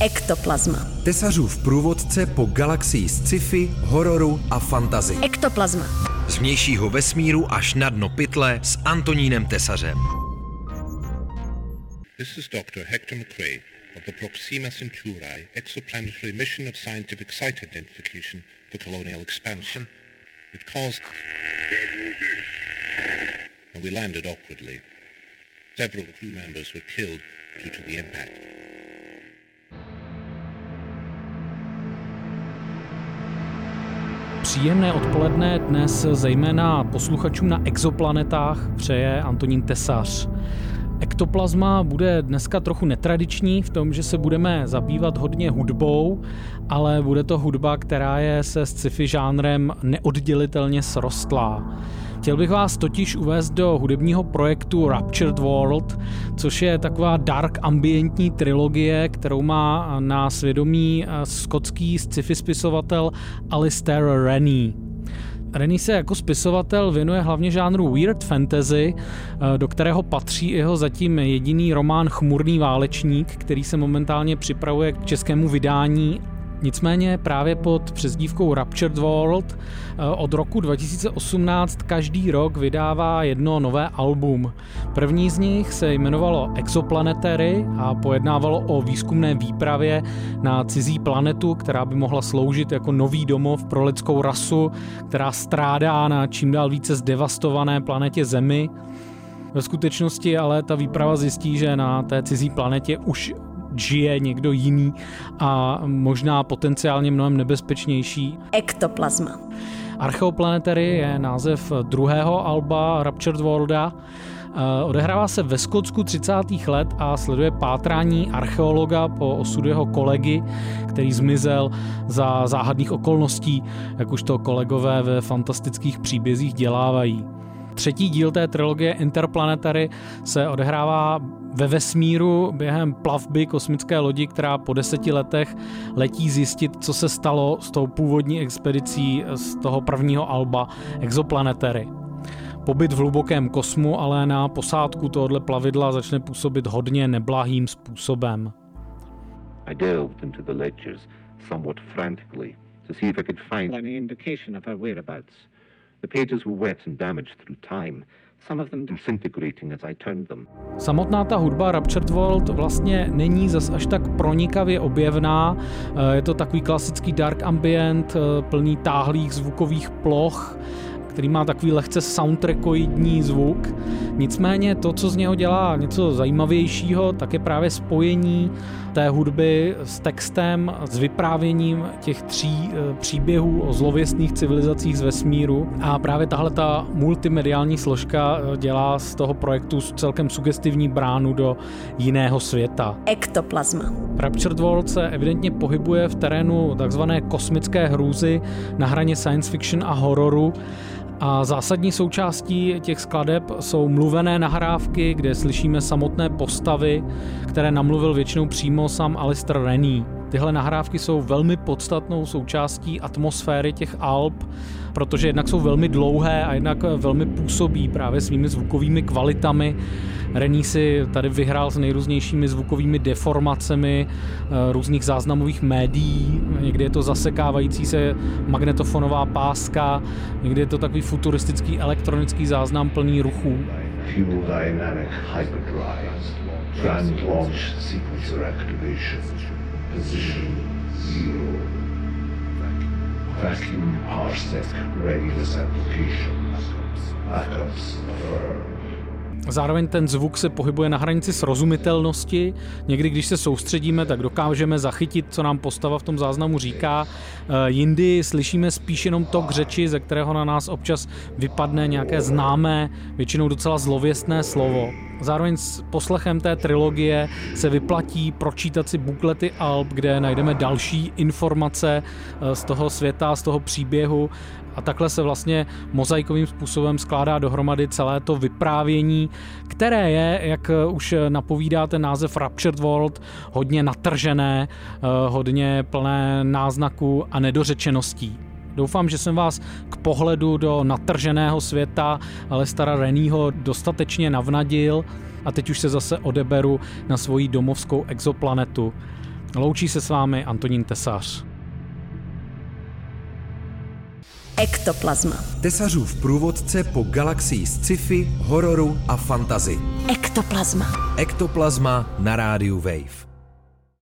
Ektoplazma. Tesařův průvodce po galaxii sci-fi, hororu a fantazy. Ektoplazma. Z vnějšího vesmíru až na dno pytle s Antonínem Tesařem. This is Dr. Hector McRae of the Proxima Centauri exoplanetary mission of scientific site identification for colonial expansion. It caused... and we landed awkwardly. Several crew members were killed due to the impact. Příjemné odpoledne dnes zejména posluchačům na exoplanetách přeje Antonín Tesař. Ektoplazma bude dneska trochu netradiční v tom, že se budeme zabývat hodně hudbou, ale bude to hudba, která je se sci-fi žánrem neoddělitelně srostlá. Chtěl bych vás totiž uvést do hudebního projektu Raptured World, což je taková dark ambientní trilogie, kterou má na svědomí eh, skotský sci-fi spisovatel Alistair Rennie. Rennie se jako spisovatel věnuje hlavně žánru weird fantasy, eh, do kterého patří jeho zatím jediný román Chmurný válečník, který se momentálně připravuje k českému vydání Nicméně právě pod přezdívkou Raptured World eh, od roku 2018 každý rok vydává jedno nové album. První z nich se jmenovalo Exoplanetary a pojednávalo o výzkumné výpravě na cizí planetu, která by mohla sloužit jako nový domov pro lidskou rasu, která strádá na čím dál více zdevastované planetě Zemi. Ve skutečnosti ale ta výprava zjistí, že na té cizí planetě už žije někdo jiný a možná potenciálně mnohem nebezpečnější. Ektoplazma. Archeoplanetary je název druhého alba Raptured Worlda. Eh, odehrává se ve Skotsku 30. let a sleduje pátrání archeologa po osudu jeho kolegy, který zmizel za záhadných okolností, jak už to kolegové ve fantastických příbězích dělávají. Třetí díl té trilogie Interplanetary se odehrává ve vesmíru během plavby kosmické lodi, která po deseti letech letí zjistit, co se stalo s tou původní expedicí z toho prvního alba Exoplanetary. Pobyt v hlubokém kosmu ale na posádku tohoto plavidla začne působit hodně neblahým způsobem. I delved into the ledgers somewhat frantically to see if I could find any indication of her whereabouts. Samotná ta hudba Raptured World vlastně není zas až tak pronikavě objevná. Eh, je to takový klasický dark ambient, eh, plný táhlých zvukových ploch který má takový lehce soundtrackoidní zvuk. Nicméně to, co z něho dělá něco zajímavějšího, tak je právě spojení té hudby s textem, s vyprávěním těch tří e, příběhů o zlověstných civilizacích z vesmíru. A právě tahle ta multimediální složka e, dělá z toho projektu celkem sugestivní bránu do jiného světa. Ektoplazma. Raptured World se evidentně pohybuje v terénu takzvané kosmické hrůzy na hraně science fiction a hororu a zásadní součástí těch skladeb jsou mluvené nahrávky, kde slyšíme samotné postavy, které namluvil většinou přímo sám Alistair Rennie. Tyhle nahrávky jsou velmi podstatnou součástí atmosféry těch Alp, protože jednak jsou velmi dlouhé a jednak velmi působí právě svými zvukovými kvalitami. Rennie si tady vyhrál s nejrůznějšími zvukovými deformacemi eh, různých záznamových médií. Někdy je to zasekávající se magnetofonová páska, někdy je to takový futuristický elektronický záznam plný ruchů. Fuel. Position zero. Vacuum parsec readiness application. Backups affirmed. Zároveň ten zvuk se pohybuje na hranici srozumitelnosti. Někdy, když se soustředíme, tak dokážeme zachytit, co nám postava v tom záznamu říká. Eh, jindy slyšíme spíš jenom tok řeči, ze kterého na nás občas vypadne nějaké známé, většinou docela zlověstné slovo. Zároveň s poslechem té trilogie se vyplatí pročítat si buklety Alp, kde najdeme další informace eh, z toho světa, z toho příběhu a takhle se vlastně mozaikovým způsobem skládá dohromady celé to vyprávění, které je, jak už napovídá ten název Raptured World, hodně natržené, eh, hodně plné náznaků a nedořečeností. Doufám, že jsem vás k pohledu do natrženého světa Alestara Reného dostatečně navnadil a teď už se zase odeberu na svoji domovskou exoplanetu. Loučí se s vámi Antonín Tesař. Ektoplazma. Tesařův průvodce po galaxii sci-fi, hororu a fantazy. Ektoplazma. Ektoplazma na rádiu Wave.